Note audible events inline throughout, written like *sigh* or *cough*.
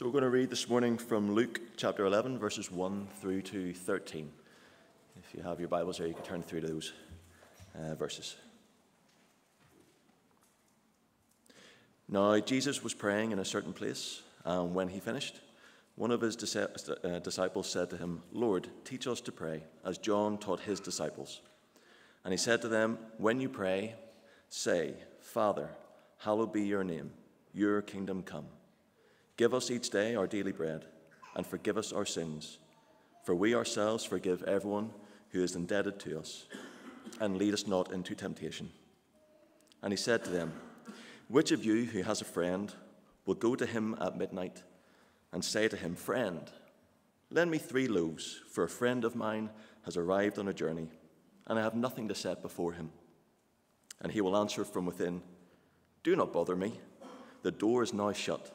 So we're going to read this morning from Luke chapter 11, verses 1 through to 13. If you have your Bibles there, you can turn through to those uh, verses. Now, Jesus was praying in a certain place, and when he finished, one of his uh, disciples said to him, Lord, teach us to pray, as John taught his disciples. And he said to them, When you pray, say, Father, hallowed be your name, your kingdom come. Give us each day our daily bread, and forgive us our sins, for we ourselves forgive everyone who is indebted to us, and lead us not into temptation. And he said to them, Which of you who has a friend will go to him at midnight and say to him, Friend, lend me three loaves, for a friend of mine has arrived on a journey, and I have nothing to set before him? And he will answer from within, Do not bother me, the door is now shut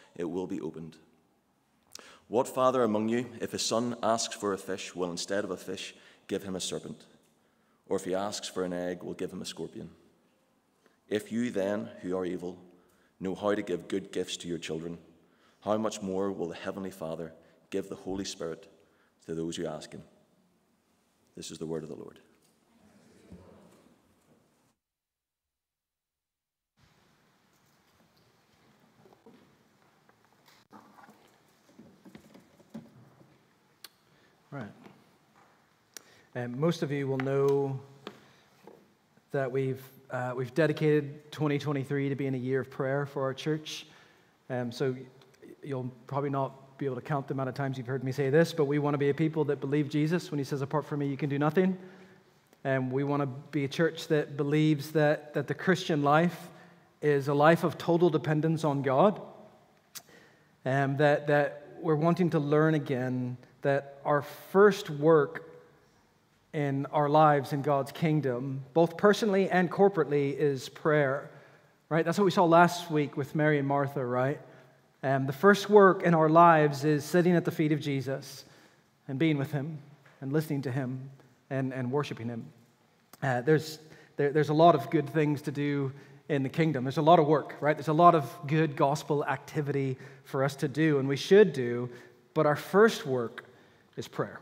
it will be opened. What father among you, if his son asks for a fish, will instead of a fish give him a serpent? Or if he asks for an egg, will give him a scorpion? If you then, who are evil, know how to give good gifts to your children, how much more will the Heavenly Father give the Holy Spirit to those who ask him? This is the word of the Lord. Right. And most of you will know that we've, uh, we've dedicated 2023 to being a year of prayer for our church. Um, so you'll probably not be able to count the amount of times you've heard me say this, but we want to be a people that believe Jesus when he says, Apart from me, you can do nothing. And we want to be a church that believes that, that the Christian life is a life of total dependence on God. And that, that we're wanting to learn again that our first work in our lives in God's kingdom, both personally and corporately, is prayer. Right? That's what we saw last week with Mary and Martha, right? Um, the first work in our lives is sitting at the feet of Jesus and being with him and listening to him and, and worshiping him. Uh, there's, there, there's a lot of good things to do in the kingdom. There's a lot of work, right? There's a lot of good gospel activity for us to do, and we should do. But our first work is prayer.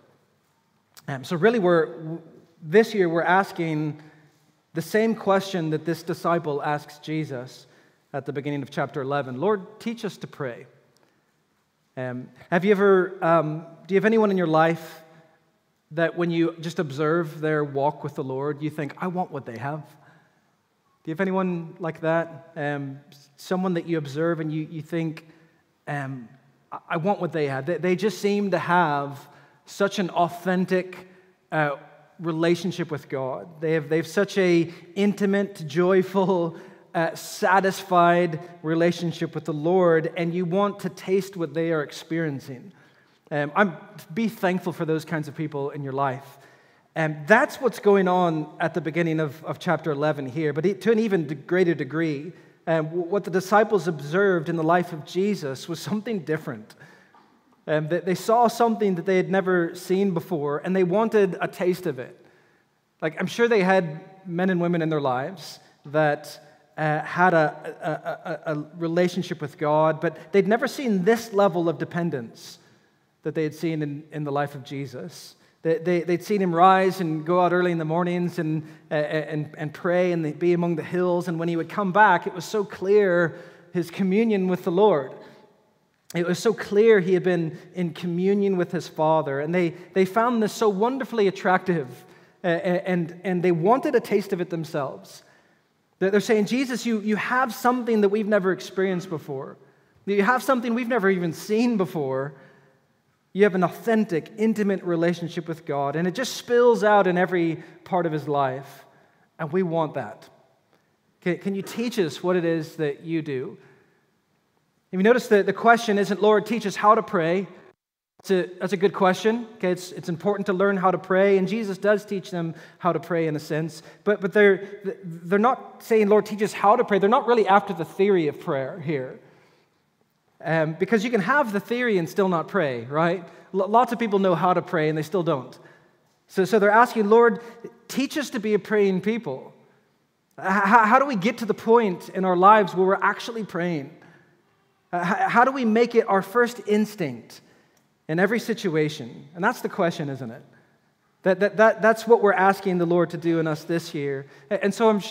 Um, so, really, we're, this year we're asking the same question that this disciple asks Jesus at the beginning of chapter 11 Lord, teach us to pray. Um, have you ever, um, do you have anyone in your life that when you just observe their walk with the Lord, you think, I want what they have? Do you have anyone like that? Um, someone that you observe and you, you think, um, I want what they have. They, they just seem to have such an authentic uh, relationship with God. They have, they have such a intimate, joyful, uh, satisfied relationship with the Lord, and you want to taste what they are experiencing. Um, I'm, be thankful for those kinds of people in your life. And um, that's what's going on at the beginning of, of chapter 11 here, but to an even greater degree. Um, what the disciples observed in the life of Jesus was something different. Um, they, they saw something that they had never seen before, and they wanted a taste of it. Like, I'm sure they had men and women in their lives that uh, had a, a, a, a relationship with God, but they'd never seen this level of dependence that they had seen in, in the life of Jesus. They, they, would seen him rise and go out early in the mornings and, uh, and, and pray and be among the hills. And when he would come back, it was so clear his communion with the Lord. It was so clear he had been in communion with his father, and they, they found this so wonderfully attractive, and, and they wanted a taste of it themselves. They're saying, Jesus, you, you have something that we've never experienced before. You have something we've never even seen before. You have an authentic, intimate relationship with God, and it just spills out in every part of his life. And we want that. Can, can you teach us what it is that you do? If you notice that the question isn't, Lord, teach us how to pray. A, that's a good question. Okay, it's, it's important to learn how to pray, and Jesus does teach them how to pray in a sense. But, but they're, they're not saying, Lord, teach us how to pray. They're not really after the theory of prayer here. Um, because you can have the theory and still not pray, right? L- lots of people know how to pray and they still don't. So, so they're asking, Lord, teach us to be a praying people. How, how do we get to the point in our lives where we're actually praying? Uh, how do we make it our first instinct in every situation? And that's the question, isn't it? That, that, that, that's what we're asking the Lord to do in us this year. And so I'm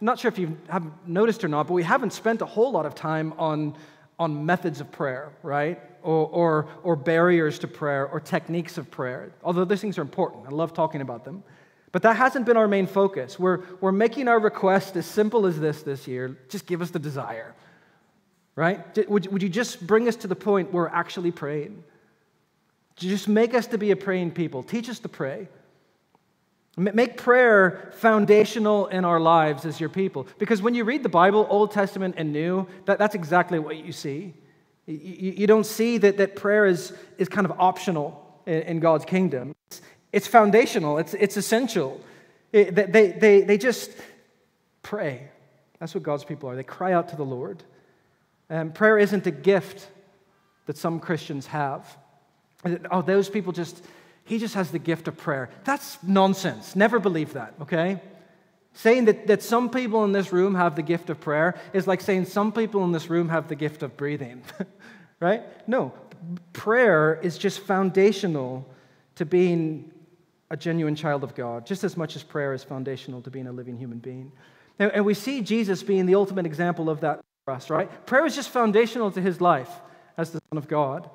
not sure if you have noticed or not, but we haven't spent a whole lot of time on, on methods of prayer, right? Or, or, or barriers to prayer or techniques of prayer, although those things are important. I love talking about them. But that hasn't been our main focus. We're, we're making our request as simple as this this year just give us the desire right? Would, would you just bring us to the point where we're actually praying? Just make us to be a praying people. Teach us to pray. Make prayer foundational in our lives as your people. Because when you read the Bible, Old Testament and New, that, that's exactly what you see. You, you don't see that, that prayer is, is kind of optional in, in God's kingdom. It's, it's, foundational, it's, it's essential. It, they, they, they just pray. That's what God's people are. They cry out to the Lord. Um, prayer isn't a gift that some Christians have. Oh, those people just, he just has the gift of prayer. That's nonsense. Never believe that, okay? Saying that, that some people in this room have the gift of prayer is like saying some people in this room have the gift of breathing, *laughs* right? No, prayer is just foundational to being a genuine child of God, just as much as prayer is foundational to being a living human being. And we see Jesus being the ultimate example of that for us, right? Prayer is just foundational to his life as the Son of God.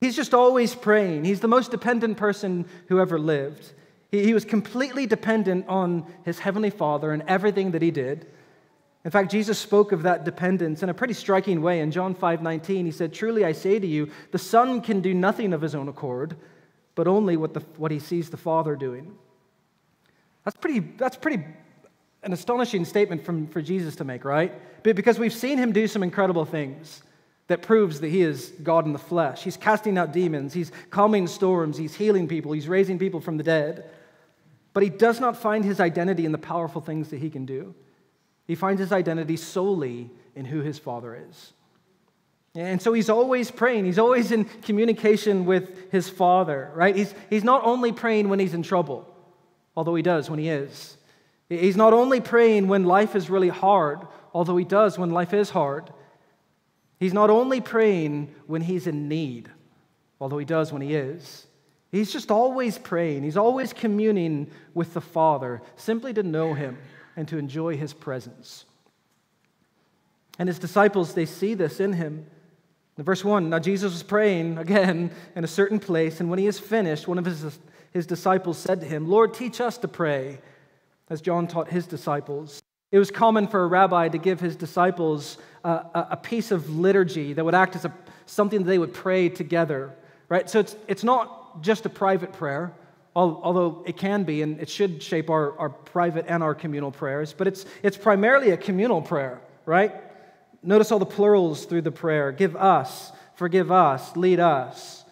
He's just always praying. He's the most dependent person who ever lived. He, he was completely dependent on his heavenly Father and everything that he did. In fact, Jesus spoke of that dependence in a pretty striking way. In John 5 19, he said, Truly I say to you, the Son can do nothing of his own accord, but only what, the, what he sees the Father doing. That's pretty, that's pretty an astonishing statement from, for Jesus to make, right? Because we've seen him do some incredible things that proves that he is God in the flesh. He's casting out demons, he's calming storms, he's healing people, he's raising people from the dead. But he does not find his identity in the powerful things that he can do. He finds his identity solely in who his Father is. And so he's always praying. He's always in communication with his Father, right? He's, he's not only praying when he's in trouble, although he does when he is. He's not only praying when life is really hard, although he does when life is hard. He's not only praying when he's in need, although he does when he is. He's just always praying. He's always communing with the Father simply to know him and to enjoy his presence. And his disciples, they see this in him. In verse 1, now Jesus was praying again in a certain place, and when he is finished, one of his, his disciples said to him, Lord, teach us to pray as John taught his disciples. It was common for a rabbi to give his disciples a, a piece of liturgy that would act as a, something that they would pray together, right? So it's, it's not just a private prayer, although it can be and it should shape our, our private and our communal prayers, but it's, it's primarily a communal prayer, right? Notice all the plurals through the prayer give us, forgive us, lead us.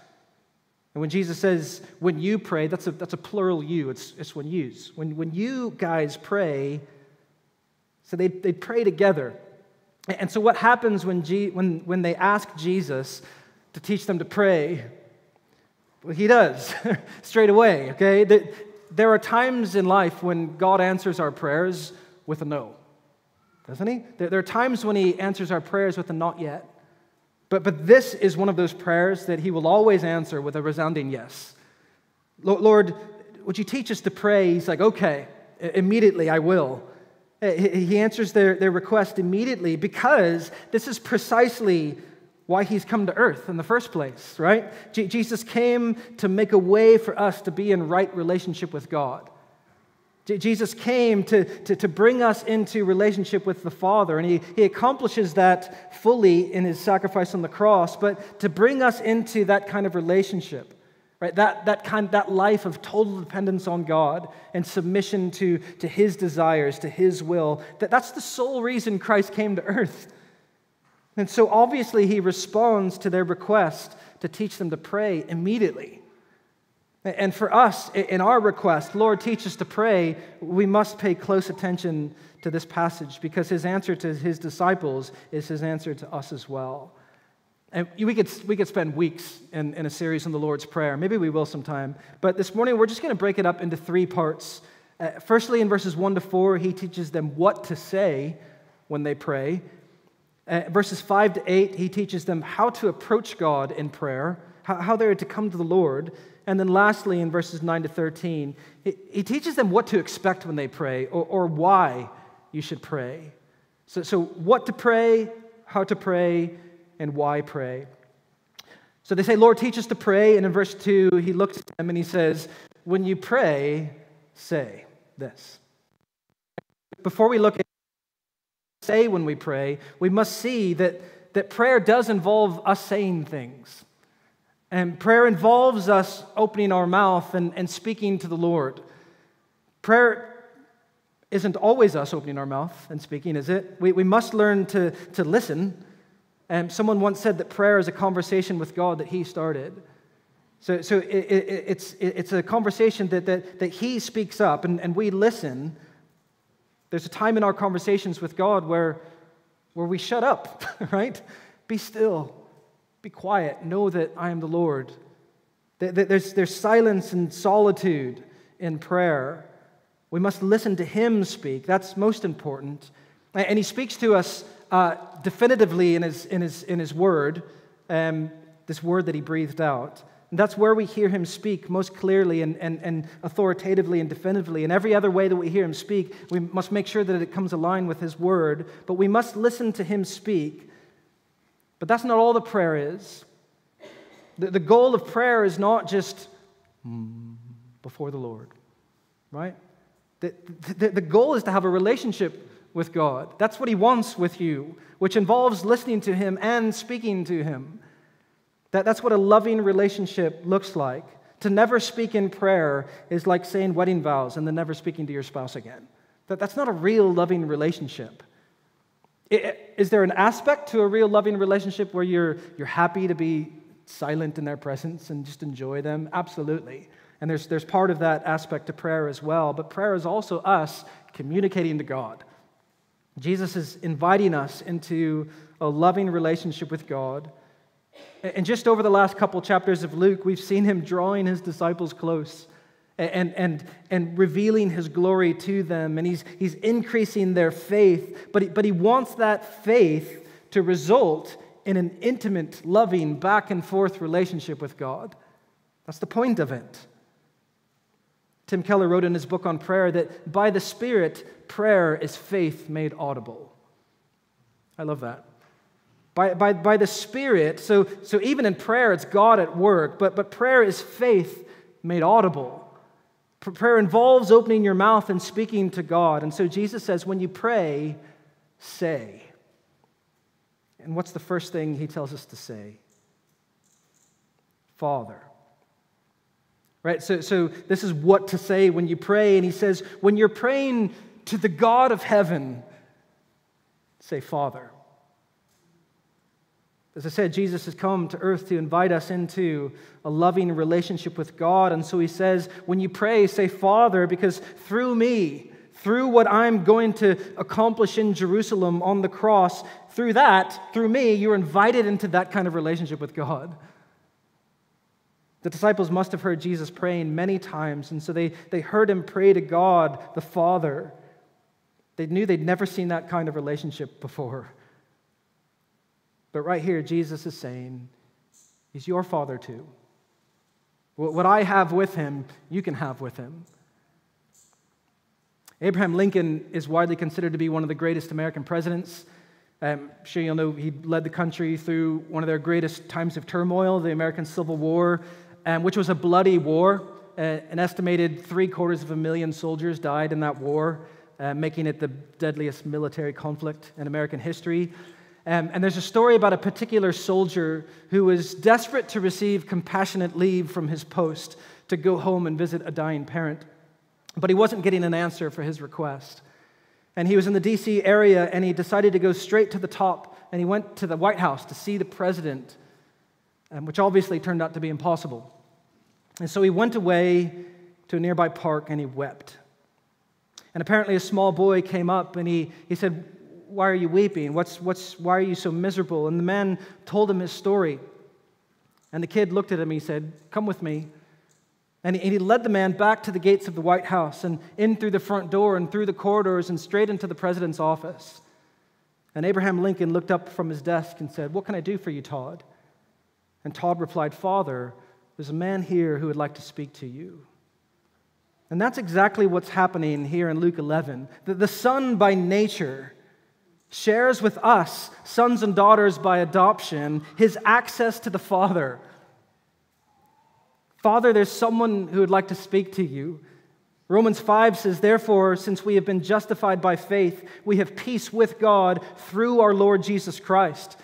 And when Jesus says, when you pray, that's a, that's a plural you, it's, it's when yous. When, when you guys pray, so they, they pray together. And so what happens when, G, when, when they ask Jesus to teach them to pray? Well, he does *laughs* straight away, okay? There are times in life when God answers our prayers with a no, doesn't he? There are times when he answers our prayers with a not yet. But, but this is one of those prayers that he will always answer with a resounding yes. Lord, would you teach us to pray? He's like, okay, immediately I will. He answers their, their request immediately because this is precisely why he's come to earth in the first place, right? Jesus came to make a way for us to be in right relationship with God. Jesus came to, to, to bring us into relationship with the Father, and he, he accomplishes that fully in his sacrifice on the cross, but to bring us into that kind of relationship, right? That, that, kind, that life of total dependence on God and submission to, to his desires, to his will, that, that's the sole reason Christ came to earth. And so obviously, he responds to their request to teach them to pray immediately. And for us, in our request, Lord, teach us to pray, we must pay close attention to this passage because his answer to his disciples is his answer to us as well. And we could, we could spend weeks in, in a series on the Lord's Prayer. Maybe we will sometime. But this morning, we're just going to break it up into three parts. Uh, firstly, in verses 1 to 4, he teaches them what to say when they pray. Uh, verses 5 to 8, he teaches them how to approach God in prayer, how, how they're to come to the Lord. And then lastly, in verses 9 to 13, he, he teaches them what to expect when they pray or, or why you should pray. So, so, what to pray, how to pray, and why pray. So they say, Lord, teach us to pray. And in verse 2, he looks at them and he says, When you pray, say this. Before we look at say when we pray, we must see that, that prayer does involve us saying things. And prayer involves us opening our mouth and, and speaking to the Lord. Prayer isn't always us opening our mouth and speaking, is it? We, we must learn to, to listen. And someone once said that prayer is a conversation with God that He started. So, so it, it, it's, it, it's a conversation that, that, that He speaks up and, and we listen. There's a time in our conversations with God where, where we shut up, *laughs* right? Be still be quiet. Know that I am the Lord. There's, there's silence and solitude in prayer. We must listen to Him speak. That's most important. And He speaks to us uh, definitively in His, in, his, in his Word, um, this Word that He breathed out. And that's where we hear Him speak most clearly and, and, and authoritatively and definitively. And every other way that we hear Him speak, we must make sure that it comes aligned with His Word. But we must listen to Him speak but that's not all the prayer is. The, the goal of prayer is not just mm, before the Lord, right? The, the, the goal is to have a relationship with God. That's what He wants with you, which involves listening to Him and speaking to Him. That, that's what a loving relationship looks like. To never speak in prayer is like saying wedding vows and then never speaking to your spouse again. That, that's not a real loving relationship. Is there an aspect to a real loving relationship where you're, you're happy to be silent in their presence and just enjoy them? Absolutely. And there's, there's part of that aspect to prayer as well. But prayer is also us communicating to God. Jesus is inviting us into a loving relationship with God. And just over the last couple chapters of Luke, we've seen him drawing his disciples close and, and, and revealing his glory to them. And he's, he's increasing their faith. But he, but he wants that faith to result in an intimate, loving, back and forth relationship with God. That's the point of it. Tim Keller wrote in his book on prayer that by the Spirit, prayer is faith made audible. I love that. By, by, by the Spirit, so, so even in prayer, it's God at work, but, but prayer is faith made audible. Prayer involves opening your mouth and speaking to God. And so Jesus says, when you pray, say. And what's the first thing he tells us to say? Father. Right? So, so this is what to say when you pray. And he says, when you're praying to the God of heaven, say, Father. As I said, Jesus has come to earth to invite us into a loving relationship with God. And so he says, when you pray, say, Father, because through me, through what I'm going to accomplish in Jerusalem on the cross, through that, through me, you're invited into that kind of relationship with God. The disciples must have heard Jesus praying many times, and so they, they heard him pray to God, the Father. They knew they'd never seen that kind of relationship before. But right here, Jesus is saying, He's your father too. What I have with him, you can have with him. Abraham Lincoln is widely considered to be one of the greatest American presidents. I'm sure you'll know he led the country through one of their greatest times of turmoil, the American Civil War, um, which was a bloody war. Uh, an estimated three quarters of a million soldiers died in that war, uh, making it the deadliest military conflict in American history. Um, and there's a story about a particular soldier who was desperate to receive compassionate leave from his post to go home and visit a dying parent. But he wasn't getting an answer for his request. And he was in the DC area and he decided to go straight to the top and he went to the White House to see the president, um, which obviously turned out to be impossible. And so he went away to a nearby park and he wept. And apparently, a small boy came up and he, he said, Why are you weeping? What's, what's, why are you so miserable? And the man told him his story. And the kid looked at him he said, Come with me. And he led the man back to the gates of the White House and in through the front door and through the corridors and straight into the president's office. And Abraham Lincoln looked up from his desk and said, What can I do for you, Todd? And Todd replied, Father, there's a man here who would like to speak to you. And that's exactly what's happening here in Luke 11. The, the Son by nature shares with us, sons and daughters by adoption, his access to the Father Father, there's someone who would like to speak to you. Romans 5 says, Therefore, since we have been justified by faith, we have peace with God through our Lord Jesus Christ.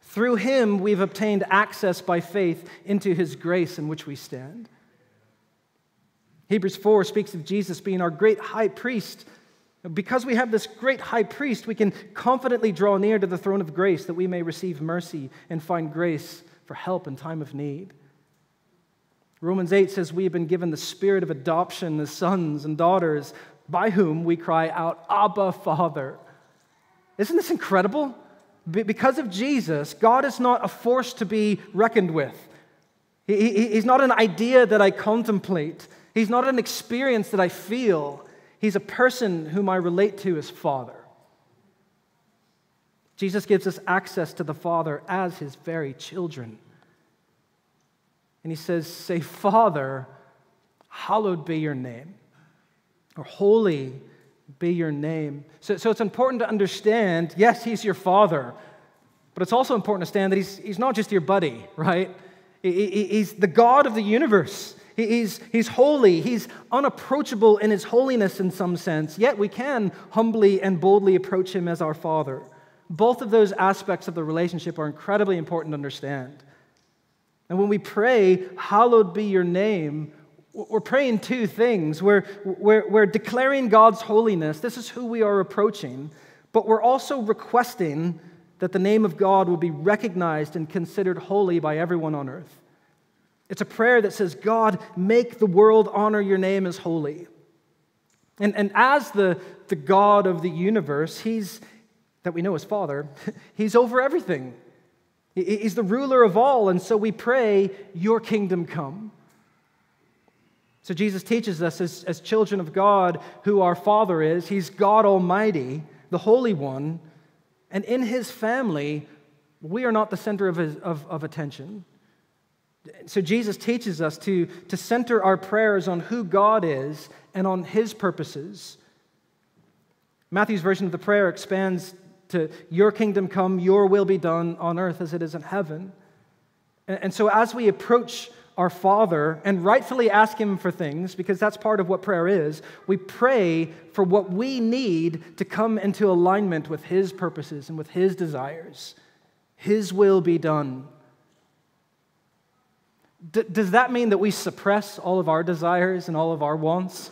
Through him, we've obtained access by faith into his grace in which we stand. Hebrews 4 speaks of Jesus being our great high priest. Because we have this great high priest, we can confidently draw near to the throne of grace that we may receive mercy and find grace for help in time of need. Romans 8 says we have been given the spirit of adoption as sons and daughters, by whom we cry out, Abba, Father. Isn't this incredible? Because of Jesus, God is not a force to be reckoned with. He's not an idea that I contemplate. He's not an experience that I feel. He's a person whom I relate to as Father. Jesus gives us access to the Father as his very children. And he says, Say, Father, hallowed be your name, or holy be your name. So, so it's important to understand yes, he's your father, but it's also important to understand that he's, he's not just your buddy, right? He, he's the God of the universe. He's, he's holy. He's unapproachable in his holiness in some sense, yet we can humbly and boldly approach him as our Father. Both of those aspects of the relationship are incredibly important to understand. And when we pray, Hallowed be your name, we're praying two things. We're, we're, we're declaring God's holiness. This is who we are approaching. But we're also requesting that the name of God will be recognized and considered holy by everyone on earth. It's a prayer that says, God, make the world honor your name as holy. And, and as the, the God of the universe, he's, that we know as Father, *laughs* he's over everything. He's the ruler of all, and so we pray, Your kingdom come. So Jesus teaches us as, as children of God who our Father is. He's God Almighty, the Holy One, and in His family, we are not the center of, his, of, of attention. So Jesus teaches us to, to center our prayers on who God is and on His purposes. Matthew's version of the prayer expands to your kingdom come, your will be done on earth as it is in heaven. And, so, as we approach our Father and rightfully ask Him for things, because that's part of what prayer is, we pray for what we need to come into alignment with His purposes and with His desires. His will be done. D- does that mean that we suppress all of our desires and all of our wants?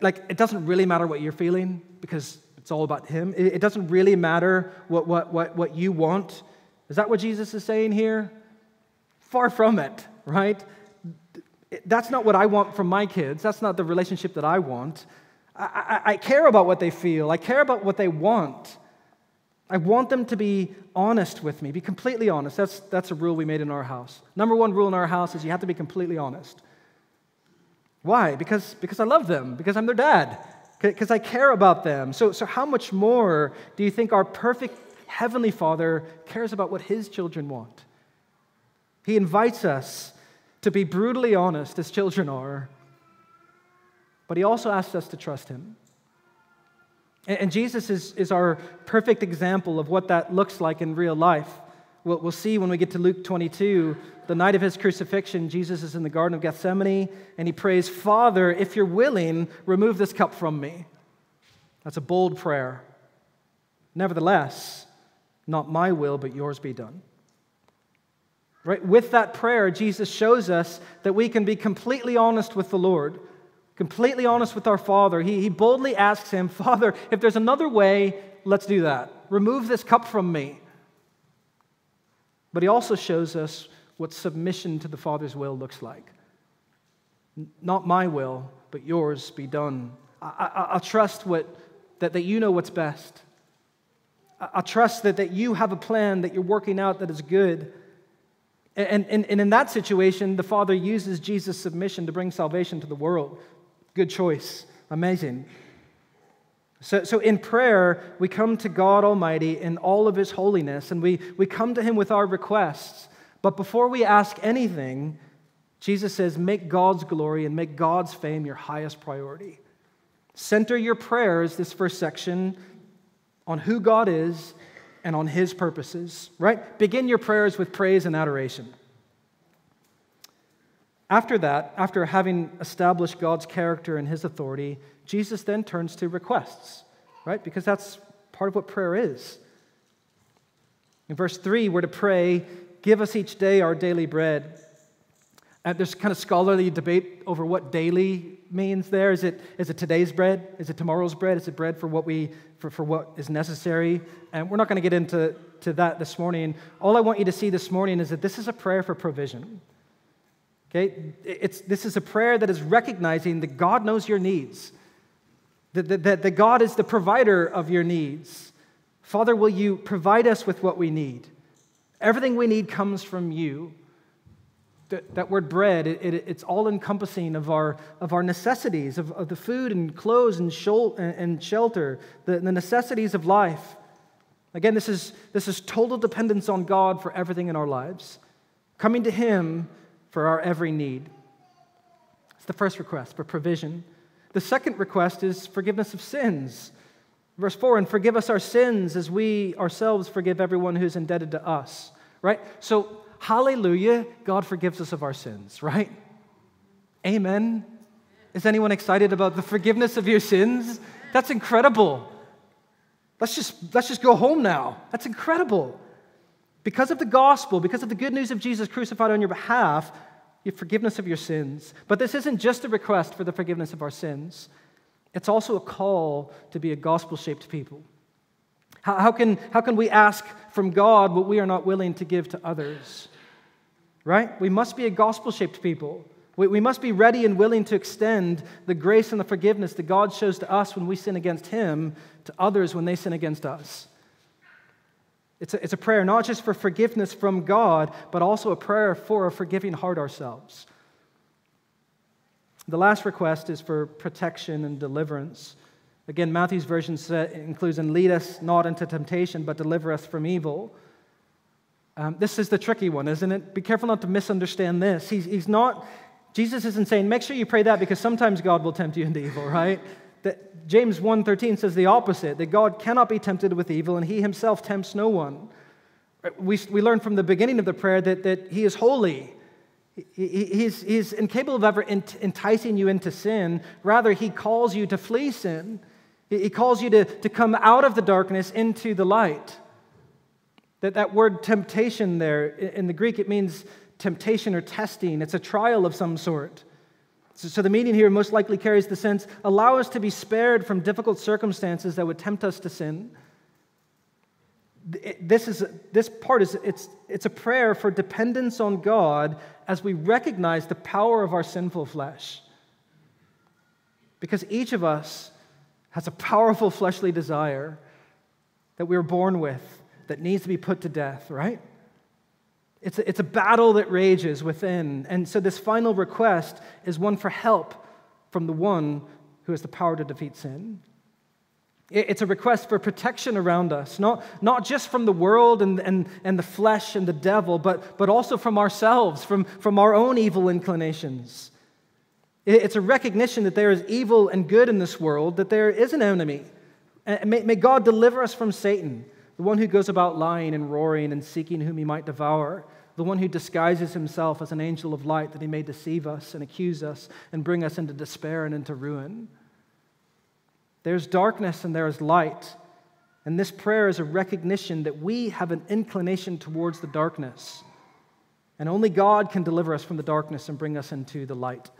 Like, it doesn't really matter what you're feeling because it's all about Him. It doesn't really matter what, what, what, what you want. Is that what Jesus is saying here? Far from it, right? That's not what I want from my kids. That's not the relationship that I want. I, I, I care about what they feel, I care about what they want. I want them to be honest with me, be completely honest. That's, that's a rule we made in our house. Number one rule in our house is you have to be completely honest. Why? Because, because I love them, because I'm their dad because I care about them. So, so, how much more do you think our perfect Heavenly Father cares about what His children want? He invites us to be brutally honest, as children are, but He also asks us to trust Him. And, Jesus is, is our perfect example of what that looks like in real life. We'll, we'll see when we get to Luke 22 the night of his crucifixion, Jesus is in the Garden of Gethsemane and he prays, Father, if you're willing, remove this cup from me. That's a bold prayer. Nevertheless, not my will, but yours be done. Right? With that prayer, Jesus shows us that we can be completely honest with the Lord, completely honest with our Father. He, he boldly asks him, Father, if there's another way, let's do that. remove this cup from me. But he also shows us what submission to the Father's will looks like. Not my will, but yours be done. I, will trust what, that, that you know what's best. I, I'll trust that, that you have a plan that you're working out that is good. And, and, and in that situation, the Father uses Jesus' submission to bring salvation to the world. Good choice. Amazing. So, so in prayer, we come to God Almighty in all of His holiness, and we, we come to Him with our requests. But before we ask anything, Jesus says, make God's glory and make God's fame your highest priority. Center your prayers, this first section, on who God is and on His purposes, right? Begin your prayers with praise and adoration. After that, after having established God's character and His authority, Jesus then turns to requests, right? Because that's part of what prayer is. In verse 3, we're to pray, Give us each day our daily bread. And there's kind of scholarly debate over what daily means there. Is it, is it today's bread? Is it tomorrow's bread? Is it bread for what, we, for, for what is necessary? And we're not going to get into to that this morning. All I want you to see this morning is that this is a prayer for provision. Okay? It's, this is a prayer that is recognizing that God knows your needs, that, that, that, God is the provider of your needs. Father, will you provide us with what we need? Everything we need comes from you. That, that word bread, it, it, it's all encompassing of our, of our necessities, of, of the food and clothes and, shol- and shelter, the, the necessities of life. Again, this is, this is total dependence on God for everything in our lives. Coming to Him for our every need. It's the first request for provision. The second request is forgiveness of sins. Verse 4 and forgive us our sins as we ourselves forgive everyone who's indebted to us. Right? So, hallelujah, God forgives us of our sins, right? Amen. Is anyone excited about the forgiveness of your sins? That's incredible. Let's just, let's just go home now. That's incredible. Because of the gospel, because of the good news of Jesus crucified on your behalf, you have forgiveness of your sins. But this isn't just a request for the forgiveness of our sins, it's also a call to be a gospel shaped people. How, how, can, how can we ask from God what we are not willing to give to others? Right? We must be a gospel shaped people. We, we must be ready and willing to extend the grace and the forgiveness that God shows to us when we sin against Him to others when they sin against us. It's a, it's a prayer not just for forgiveness from God, but also a prayer for a forgiving heart ourselves. The last request is for protection and deliverance. Again, Matthew's version includes, and lead us not into temptation, but deliver us from evil. Um, this is the tricky one, isn't it? Be careful not to misunderstand this. He's, he's not, Jesus isn't saying, make sure you pray that because sometimes God will tempt you into evil, *laughs* right? That James 1:13 says the opposite, that God cannot be tempted with evil and he himself tempts no one. We, we learn from the beginning of the prayer that, that he is holy. He, he's, he's incapable of ever enticing you into sin. Rather, he calls you to flee sin. He calls you to, to come out of the darkness into the light. That, that word temptation there, in the Greek, it means temptation or testing. It's a trial of some sort. So, the meaning here most likely carries the sense allow us to be spared from difficult circumstances that would tempt us to sin. This, is, this part is it's, it's a prayer for dependence on God as we recognize the power of our sinful flesh. Because each of us has a powerful fleshly desire that we were born with that needs to be put to death, right? It's a, it's a battle that rages within. And so, this final request is one for help from the one who has the power to defeat sin. It's a request for protection around us, not, not just from the world and, and, and the flesh and the devil, but, but also from ourselves, from, from our own evil inclinations. It's a recognition that there is evil and good in this world, that there is an enemy. May, may God deliver us from Satan the one who goes about lying and roaring and seeking whom he might devour, the one who disguises himself as an angel of light that he may deceive us and accuse us and bring us into despair and into ruin. There's darkness and there is light. And this prayer is a recognition that we have an inclination towards the darkness. And only God can deliver us from the darkness and bring us into the light.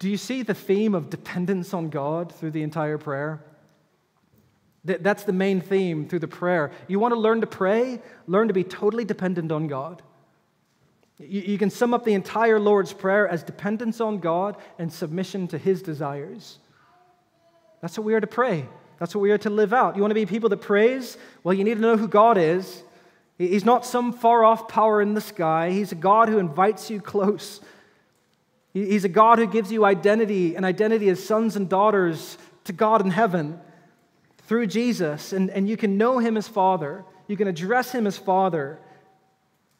Do you see the theme of dependence on God through the entire prayer? That's the main theme through the prayer. You want to learn to pray? Learn to be totally dependent on God. You can sum up the entire Lord's Prayer as dependence on God and submission to His desires. That's what we are to pray. That's what we are to live out. You want to be people that praise? Well, you need to know who God is. He's not some far off power in the sky, He's a God who invites you close. He's a God who gives you identity and identity as sons and daughters to God in heaven through Jesus. And, and you can know Him as Father, you can address Him as Father,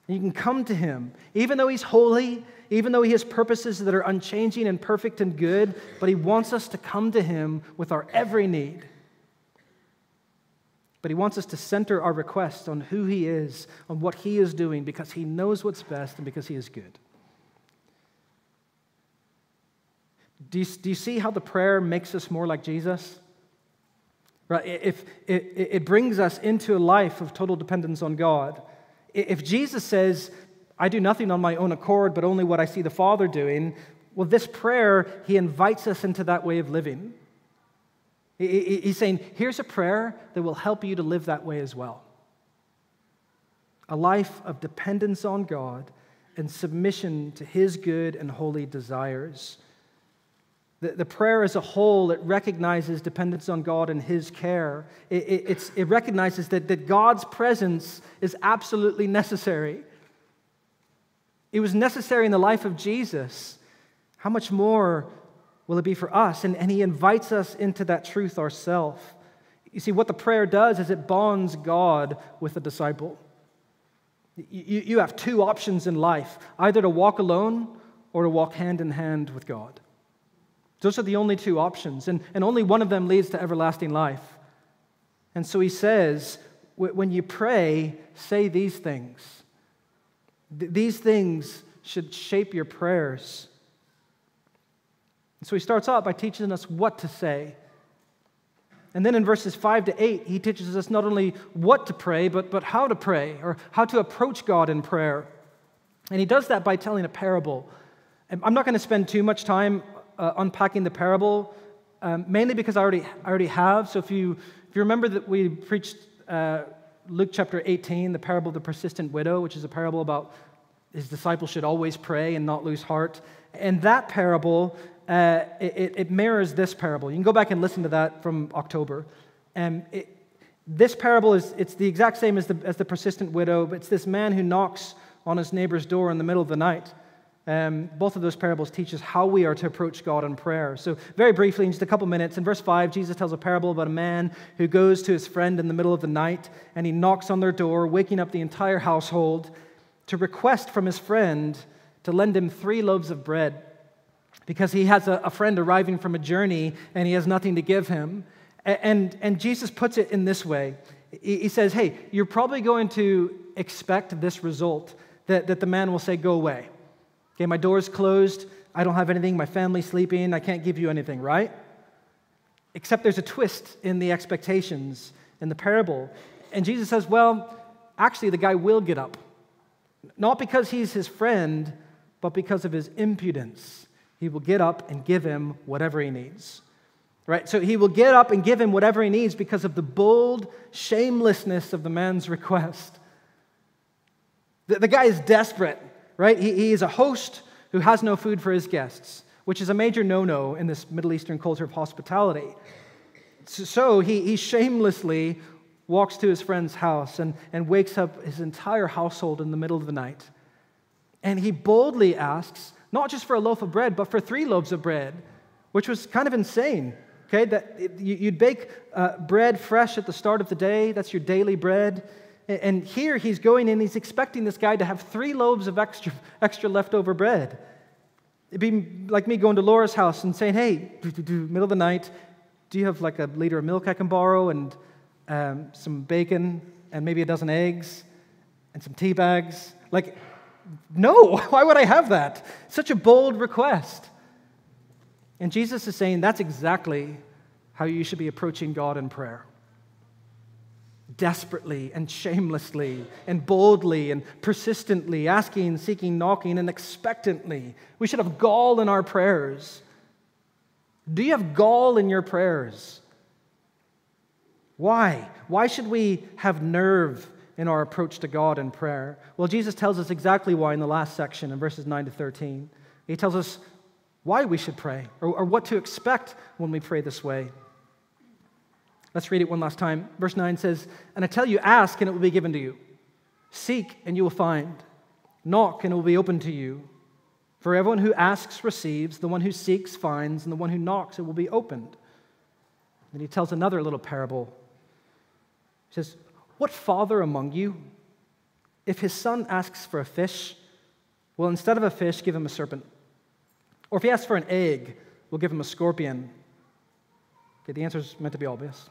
you can come to Him. Even though He's holy, even though He has purposes that are unchanging and perfect and good, but He wants us to come to Him with our every need. But He wants us to center our requests on who He is, on what He is doing, because He knows what's best and because He is good. Do you, do you see how the prayer makes us more like Jesus? Right? If, it, it brings us into a life of total dependence on God. If Jesus says, I do nothing on my own accord, but only what I see the Father doing, well, this prayer, he invites us into that way of living. He's saying, here's a prayer that will help you to live that way as well. A life of dependence on God and submission to his good and holy desires. The, the prayer as a whole, it recognizes dependence on God and his care. It, it, it recognizes that, that God's presence is absolutely necessary. It was necessary in the life of Jesus. How much more will it be for us? And, and he invites us into that truth ourselves. You see, what the prayer does is it bonds God with the disciple. You, you have two options in life either to walk alone or to walk hand in hand with God. Those are the only two options, and, and only one of them leads to everlasting life. And so he says, when you pray, say these things. These things should shape your prayers. So he starts out by teaching us what to say. And then in verses 5 to 8, he teaches us not only what to pray, but, but how to pray or how to approach God in prayer. And he does that by telling a parable. I'm not going to spend too much time uh, unpacking the parable, um, mainly because I already, I already have. So if you, if you remember that we preached uh, Luke chapter 18, the parable of the persistent widow, which is a parable about his disciples should always pray and not lose heart. And that parable, uh, it, it, mirrors this parable. You can go back and listen to that from October. And it, this parable is it's the exact same as the, as the persistent widow, but it's this man who knocks on his neighbor's door in the middle of the night. Um, both of those parables teach us how we are to approach God in prayer. So, very briefly, in just a couple minutes, in verse 5, Jesus tells a parable about a man who goes to his friend in the middle of the night and he knocks on their door, waking up the entire household to request from his friend to lend him three loaves of bread because he has a, a friend arriving from a journey and he has nothing to give him. And, and, Jesus puts it in this way he, he says, Hey, you're probably going to expect this result that, that the man will say, Go away. Okay, my door's closed. I don't have anything. My family's sleeping. I can't give you anything, right? Except there's a twist in the expectations in the parable. And Jesus says, Well, actually, the guy will get up. Not because he's his friend, but because of his impudence. He will get up and give him whatever he needs. Right? So he will get up and give him whatever he needs because of the bold shamelessness of the man's request. The, the guy is desperate, right? He, he is a host who has no food for his guests, which is a major no no in this Middle Eastern culture of hospitality. So he, he shamelessly walks to his friend's house and, and wakes up his entire household in the middle of the night. And he boldly asks, not just for a loaf of bread, but for three loaves of bread, which was kind of insane. Okay, that you'd bake uh, bread fresh at the start of the day, that's your daily bread. And here he's going and he's expecting this guy to have three loaves of extra, extra leftover bread. It'd be like me going to Laura's house and saying, hey, middle of the night, do you have like a liter of milk I can borrow and um, some bacon and maybe a dozen eggs and some tea bags? Like, no, *laughs* why would I have that? Such a bold request. And Jesus is saying that's exactly how you should be approaching God in prayer. Desperately and shamelessly and boldly and persistently, asking, seeking, knocking, and expectantly. We should have gall in our prayers. Do you have gall in your prayers? Why? Why should we have nerve in our approach to God in prayer? Well, Jesus tells us exactly why in the last section in verses 9 to 13. He tells us why we should pray or, or what to expect when we pray this way. Let's read it one last time. Verse 9 says, And I tell you, ask and it will be given to you. Seek and you will find. Knock and it will be opened to you. For everyone who asks receives, the one who seeks finds, and the one who knocks it will be opened. Then he tells another little parable. He says, What father among you, if his son asks for a fish, will instead of a fish give him a serpent? Or if he asks for an egg, will give him a scorpion? Okay, the answer is meant to be obvious.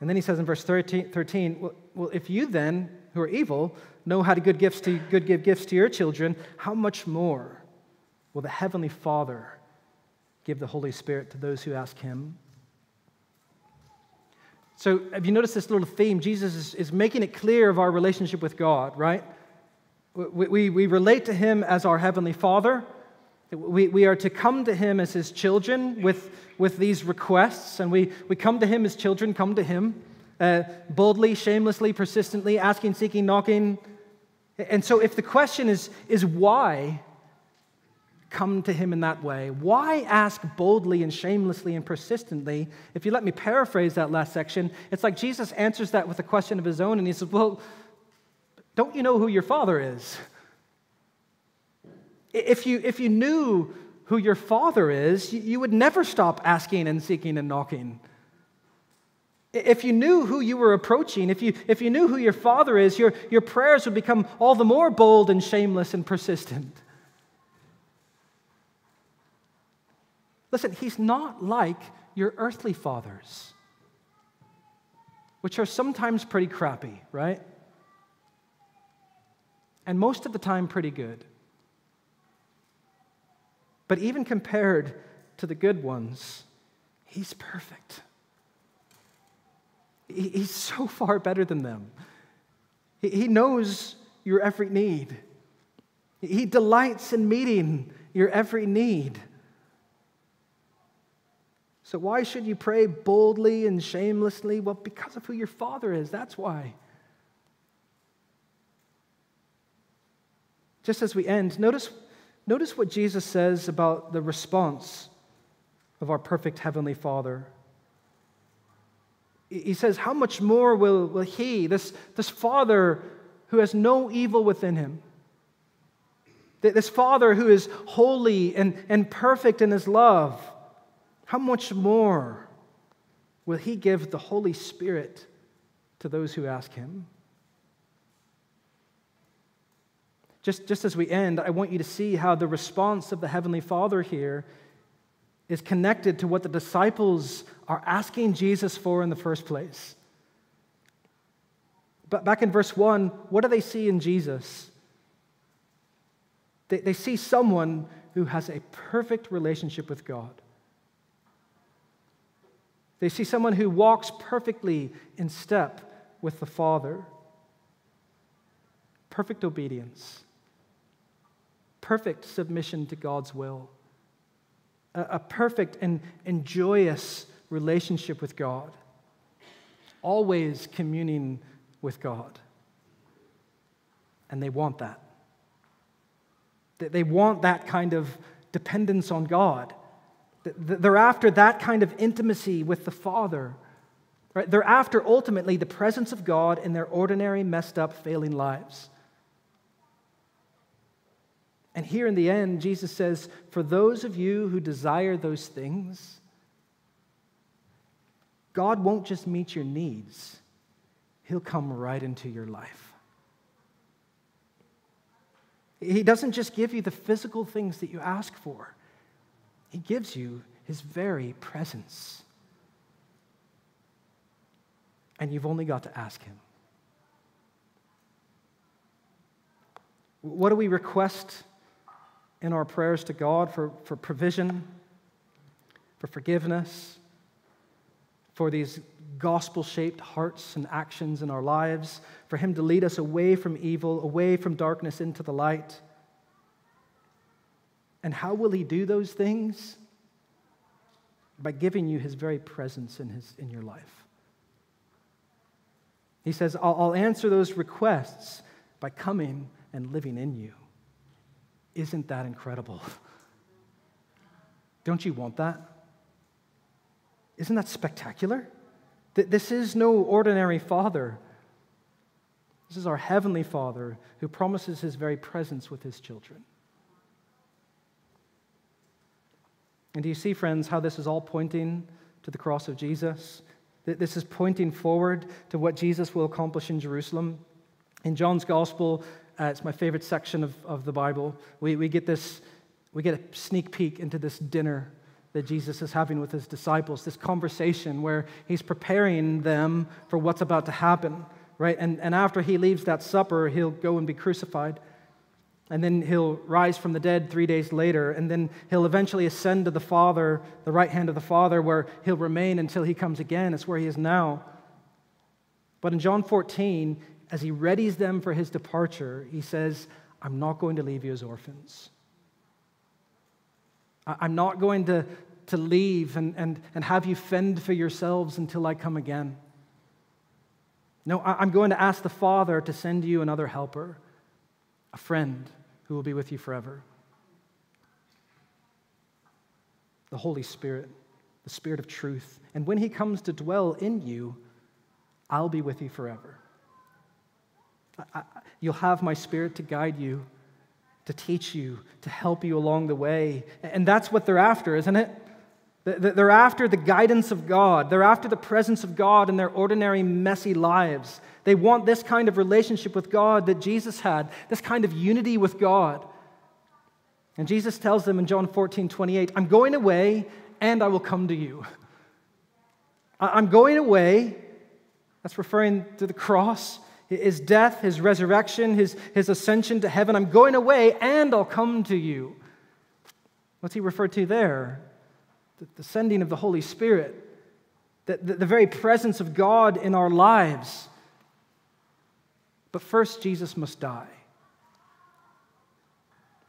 And then he says in verse 13, 13 well, well, if you then, who are evil, know how to good gifts to good give gifts to your children, how much more will the heavenly Father give the Holy Spirit to those who ask him? So, have you noticed this little theme? Jesus is, is making it clear of our relationship with God, right? We, we, we relate to him as our heavenly Father. We, we are to come to him as his children with, with these requests, and we, we come to him as children, come to him uh, boldly, shamelessly, persistently, asking, seeking, knocking. And so, if the question is, is why come to him in that way, why ask boldly and shamelessly and persistently? If you let me paraphrase that last section, it's like Jesus answers that with a question of his own, and he says, Well, don't you know who your father is? If you, if you knew who your father is, you would never stop asking and seeking and knocking. If you knew who you were approaching, if you, if you knew who your father is, your, your prayers would become all the more bold and shameless and persistent. Listen, he's not like your earthly fathers, which are sometimes pretty crappy, right? And most of the time, pretty good. But even compared to the good ones, he's perfect. He's so far better than them. He knows your every need. He delights in meeting your every need. So, why should you pray boldly and shamelessly? Well, because of who your Father is. That's why. Just as we end, notice Notice what Jesus says about the response of our perfect Heavenly Father. He says, How much more will, will He, this, this Father who has no evil within Him, this Father who is holy and, and perfect in His love, how much more will He give the Holy Spirit to those who ask Him? Just, just as we end, I want you to see how the response of the Heavenly Father here is connected to what the disciples are asking Jesus for in the first place. But back in verse 1, what do they see in Jesus? They, they see someone who has a perfect relationship with God. They see someone who walks perfectly in step with the Father. Perfect obedience perfect submission to God's will, a, a perfect and, and joyous relationship with God, always communing with God. And they want that. They want that kind of dependence on God. They're after that kind of intimacy with the Father. Right? They're after ultimately the presence of God in their ordinary, messed up, failing lives. And here in the end, Jesus says, For those of you who desire those things, God won't just meet your needs, He'll come right into your life. He doesn't just give you the physical things that you ask for, He gives you His very presence. And you've only got to ask Him. What do we request in our prayers to God for, for provision, for forgiveness, for these gospel shaped hearts and actions in our lives, for Him to lead us away from evil, away from darkness into the light. And how will He do those things? By giving you His very presence in, his, in your life. He says, I'll, I'll answer those requests by coming and living in you. Isn't that incredible? Don't you want that? Isn't that spectacular? This is no ordinary father. This is our heavenly father who promises his very presence with his children. And do you see, friends, how this is all pointing to the cross of Jesus? That This is pointing forward to what Jesus will accomplish in Jerusalem. In John's Gospel, uh, it's my favorite section of, of the Bible. We, we, get this, we get a sneak peek into this dinner that Jesus is having with his disciples, this conversation where he's preparing them for what's about to happen, right? And, and after he leaves that supper, he'll go and be crucified. And then he'll rise from the dead three days later. And then he'll eventually ascend to the Father, the right hand of the Father, where he'll remain until he comes again. It's where he is now. But in John 14, as he readies them for his departure, he says, I'm not going to leave you as orphans. I'm not going to, to leave and, and, and have you fend for yourselves until I come again. No, I'm going to ask the Father to send you another helper, a friend who will be with you forever. The Holy Spirit, the Spirit of truth. And when He comes to dwell in you, I'll be with you forever. You'll have my Spirit to guide you to teach you, to help you along the way. And that's what they're after, isn't it? They're after the guidance of God. They're after the presence of God in their ordinary, messy lives. They want this kind of relationship with God that Jesus had, this kind of unity with God. And Jesus tells them in John 14, 28, I'm going away and I will come to you. I'm going away. That's referring to the cross his death, his resurrection, his, his ascension to heaven. I'm going away and I'll come to you. What's he referred to there? The, the sending of the Holy Spirit, the, the, the very presence of God in our lives. But first, Jesus must die.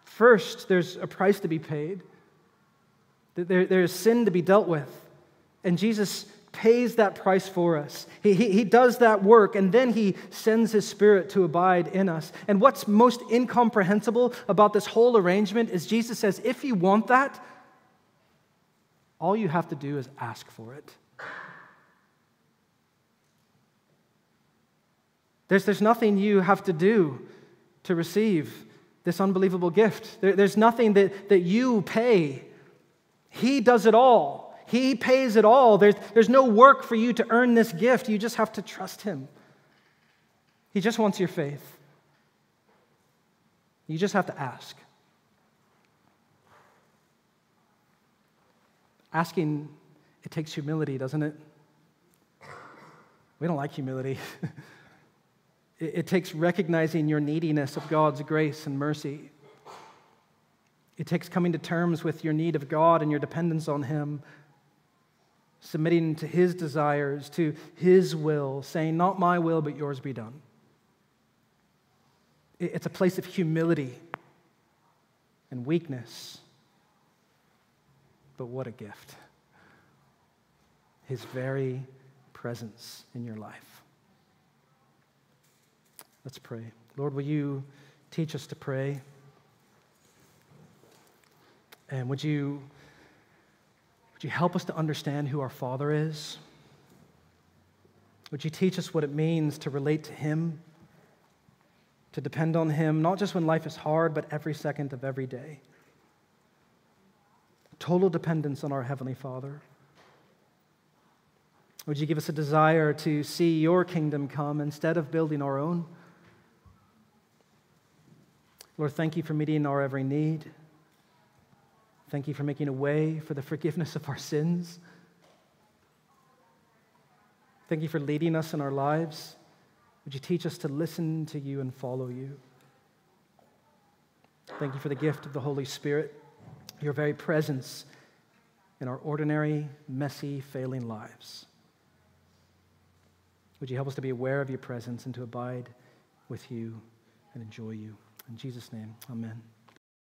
First, there's a price to be paid. There, there's sin to be dealt with. And Jesus pays that price for us. He, he, he, does that work, and then he sends his spirit to abide in us. And what's most incomprehensible about this whole arrangement is Jesus says, if you want that, all you have to do is ask for it. There's, there's nothing you have to do to receive this unbelievable gift. There, there's nothing that, that you pay. He does it all. He pays it all. There's, there's no work for you to earn this gift. You just have to trust Him. He just wants your faith. You just have to ask. Asking, it takes humility, doesn't it? We don't like humility. *laughs* it, it takes recognizing your neediness of God's grace and mercy. It takes coming to terms with your need of God and your dependence on Him submitting to his desires, to his will, saying, Not my will, but yours be done. It's a place of humility and weakness. But what a gift! His very presence in your life. Let's pray. Lord, will you teach us to pray? And would you would you help us to understand who our Father is? Would you teach us what it means to relate to Him, to depend on Him, not just when life is hard, but every second of every day? Total dependence on our Heavenly Father. Would you give us a desire to see your kingdom come instead of building our own? Lord, thank you for meeting our every need. Thank you for making a way for the forgiveness of our sins. Thank you for leading us in our lives. Would you teach us to listen to you and follow you? Thank you for the gift of the Holy Spirit, your very presence in our ordinary, messy, failing lives. Would you help us to be aware of your presence and to abide with you and enjoy you? In Jesus' name, amen.